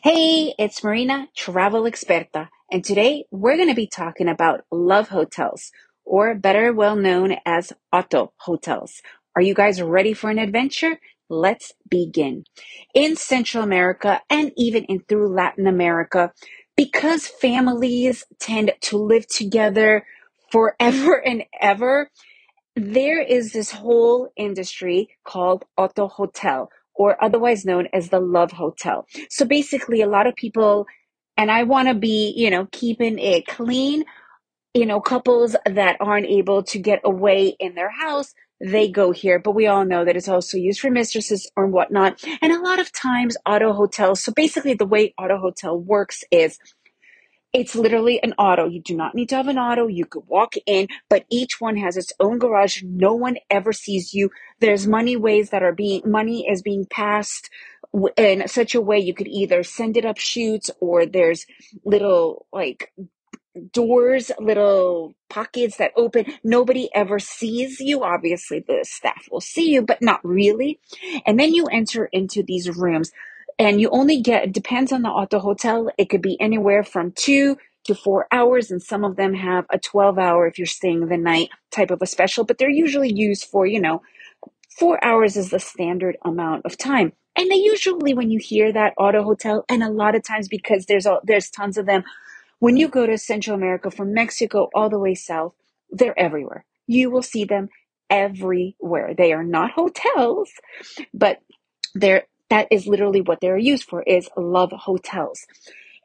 Hey, it's Marina, travel experta, and today we're going to be talking about love hotels, or better well known as auto hotels. Are you guys ready for an adventure? Let's begin. In Central America and even in through Latin America, because families tend to live together forever and ever, there is this whole industry called auto hotel or otherwise known as the love hotel. So basically a lot of people and I want to be, you know, keeping it clean, you know, couples that aren't able to get away in their house, they go here. But we all know that it's also used for mistresses or whatnot. And a lot of times auto hotels. So basically the way auto hotel works is it's literally an auto. You do not need to have an auto. You could walk in, but each one has its own garage. No one ever sees you. There's money ways that are being, money is being passed in such a way you could either send it up chutes or there's little like doors, little pockets that open. Nobody ever sees you. Obviously, the staff will see you, but not really. And then you enter into these rooms and you only get, it depends on the uh, auto hotel. It could be anywhere from two to four hours, and some of them have a 12 hour if you're staying the night type of a special, but they're usually used for, you know, four hours is the standard amount of time. And they usually, when you hear that auto hotel, and a lot of times because there's all, there's tons of them, when you go to Central America from Mexico all the way south, they're everywhere. You will see them everywhere. They are not hotels, but they're that is literally what they're used for is love hotels.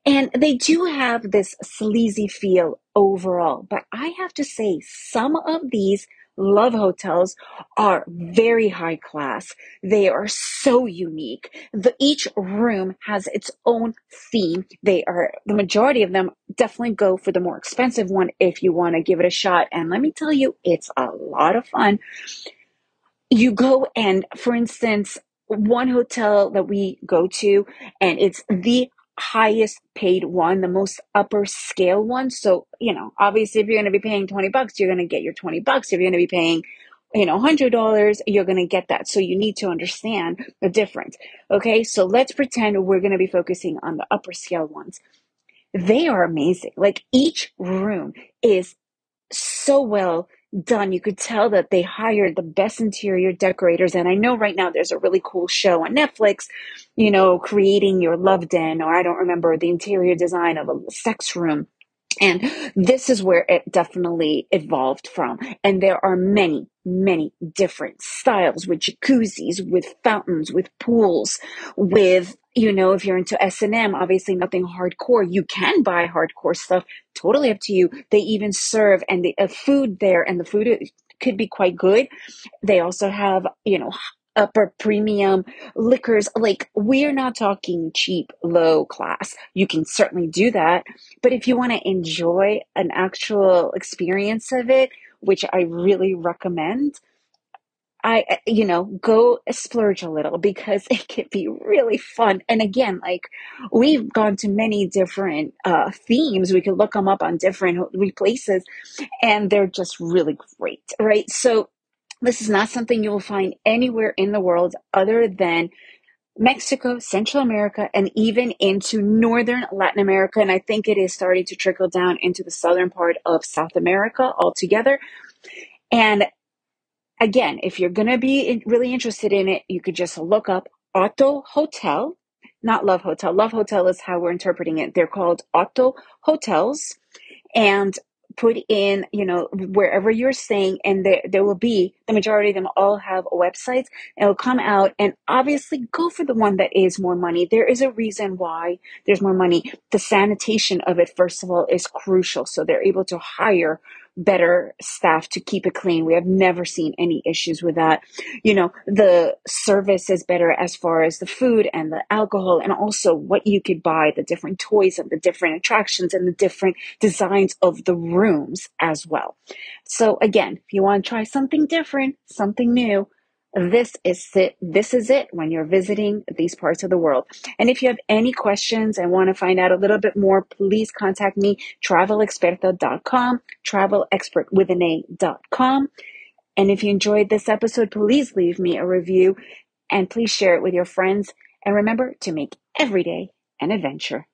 And they do have this sleazy feel overall, but I have to say some of these love hotels are very high class. They are so unique. The, each room has its own theme. They are, the majority of them definitely go for the more expensive one if you want to give it a shot. And let me tell you, it's a lot of fun. You go and, for instance, one hotel that we go to, and it's the highest paid one, the most upper scale one. So, you know, obviously if you're going to be paying 20 bucks, you're going to get your 20 bucks. If you're going to be paying, you know, $100, you're going to get that. So you need to understand the difference. Okay. So let's pretend we're going to be focusing on the upper scale ones. They are amazing. Like each room is so well done. You could tell that they hired the best interior decorators. And I know right now there's a really cool show on Netflix, you know, creating your love den, or I don't remember the interior design of a sex room. And this is where it definitely evolved from. And there are many, many different styles with jacuzzis, with fountains, with pools, with, you know, if you're into S&M, obviously nothing hardcore. You can buy hardcore stuff totally up to you. They even serve and the uh, food there, and the food could be quite good. They also have, you know, upper premium liquors. Like we're not talking cheap, low class. You can certainly do that. But if you want to enjoy an actual experience of it, which I really recommend, I, you know, go splurge a little because it can be really fun. And again, like we've gone to many different uh, themes. We could look them up on different places and they're just really great, right? So this is not something you will find anywhere in the world other than Mexico, Central America, and even into northern Latin America. And I think it is starting to trickle down into the southern part of South America altogether. And again, if you're going to be really interested in it, you could just look up Auto Hotel, not Love Hotel. Love Hotel is how we're interpreting it. They're called Auto Hotels. And put in, you know, wherever you're staying, and there, there will be the majority of them all have websites. It'll come out, and obviously go for the one that is more money. There is a reason why there's more money. The sanitation of it, first of all, is crucial. So they're able to hire better staff to keep it clean. We have never seen any issues with that. You know, the service is better as far as the food and the alcohol and also what you could buy, the different toys and the different attractions and the different designs of the rooms as well. So again, if you want to try something different, something new, this is it. This is it when you're visiting these parts of the world. And if you have any questions and want to find out a little bit more, please contact me, travelexperta.com, travelexpert with an A.com. And if you enjoyed this episode, please leave me a review and please share it with your friends. And remember to make every day an adventure.